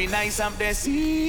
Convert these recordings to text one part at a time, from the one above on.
Come fi nice up the sea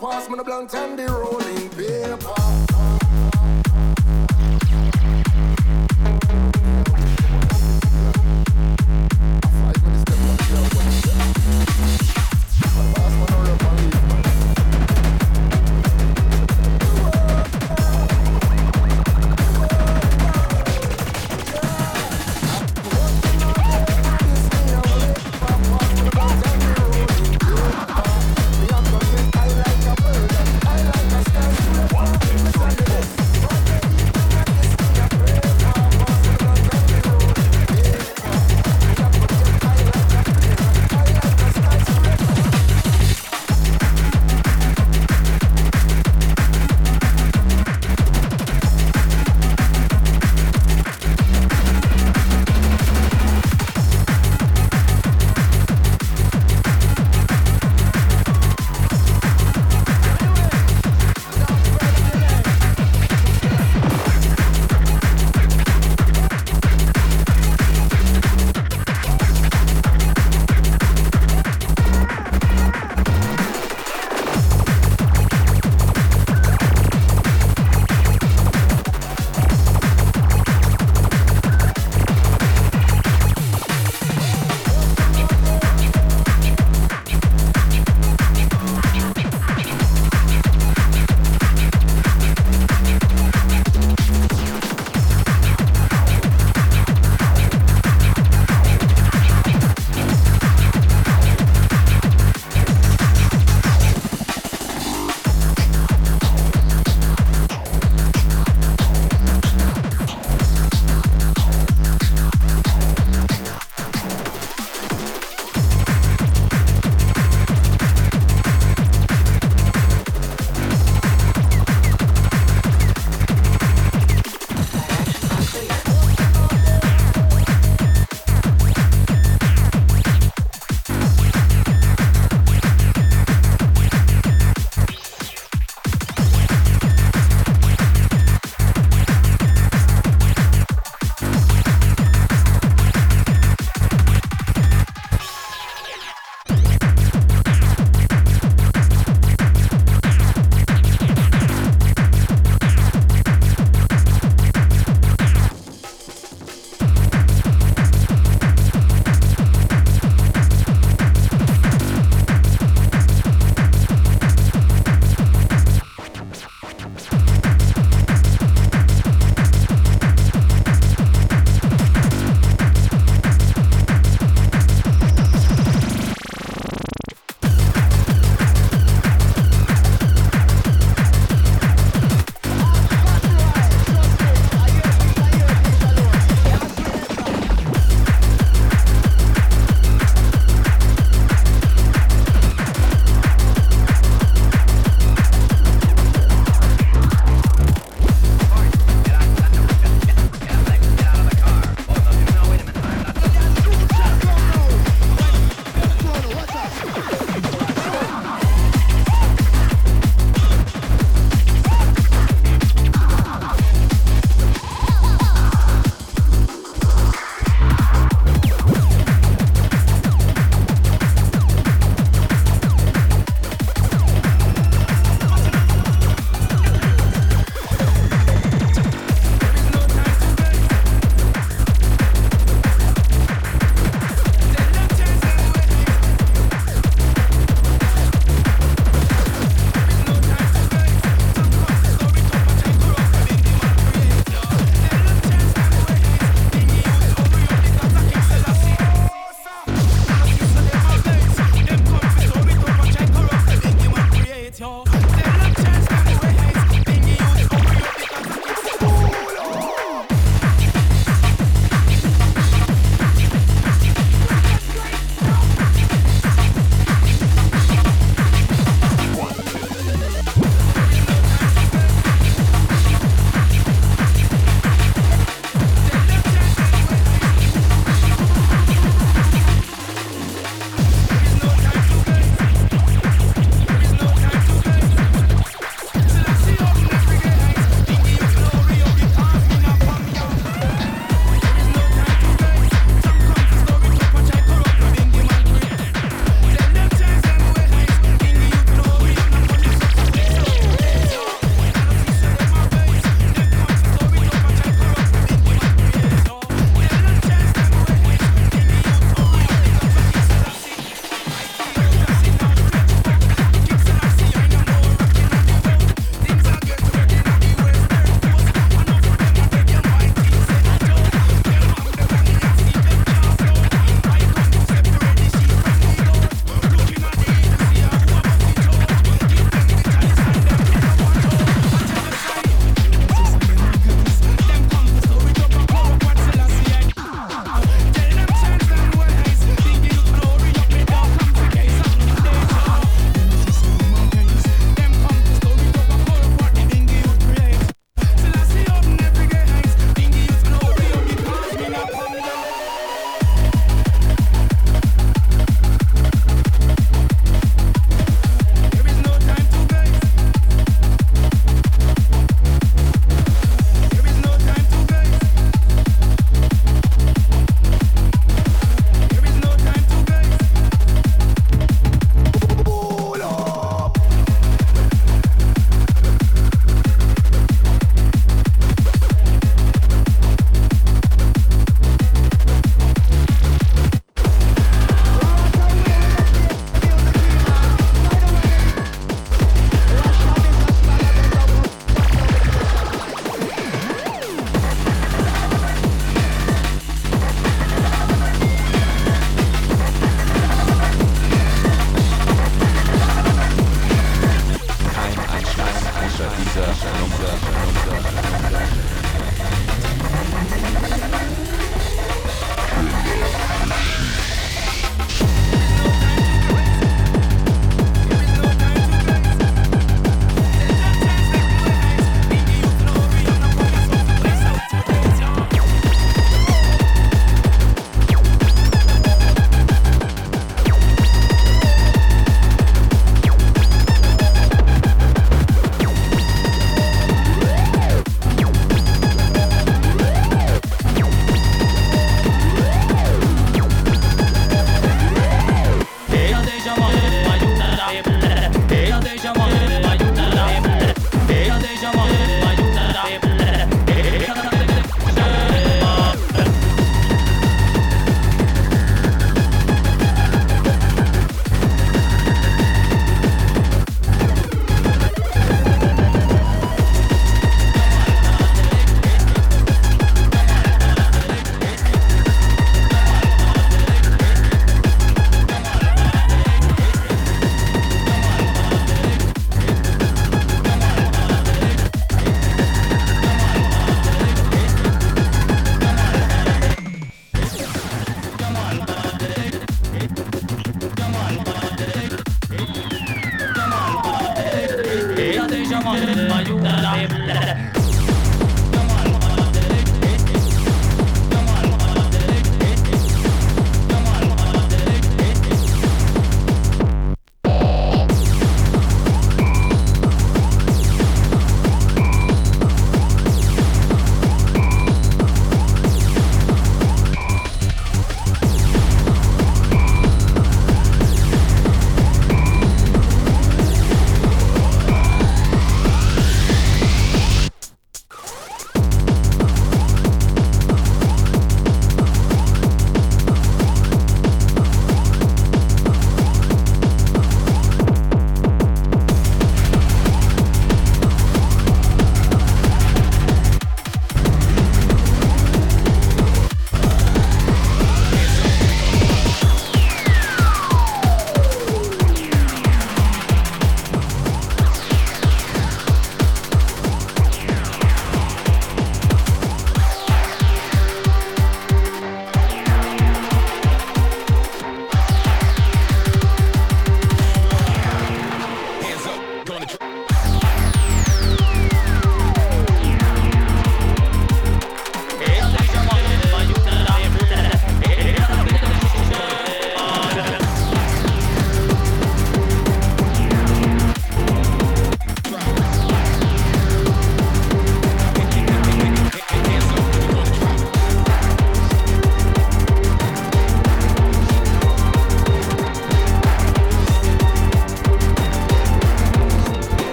pass me the blunt and the rolling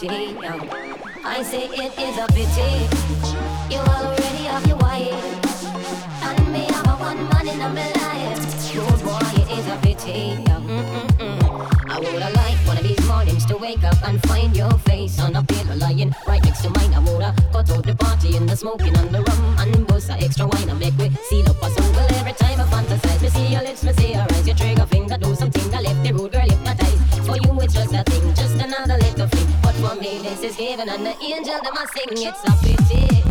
pity. I say it is a pity. You already have your wife, and me have a one man in my life. Oh boy, it is a pity. I woulda liked one of these mornings to wake up and find your face on a pillow lying right next to mine. I woulda got out the party and the smoking and the rum and bust extra wine and make me seal up a song. Well, every time I fantasize, me see your lips, me see your eyes, your trigger. This is heaven and the angel that must sing. It's a pity.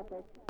The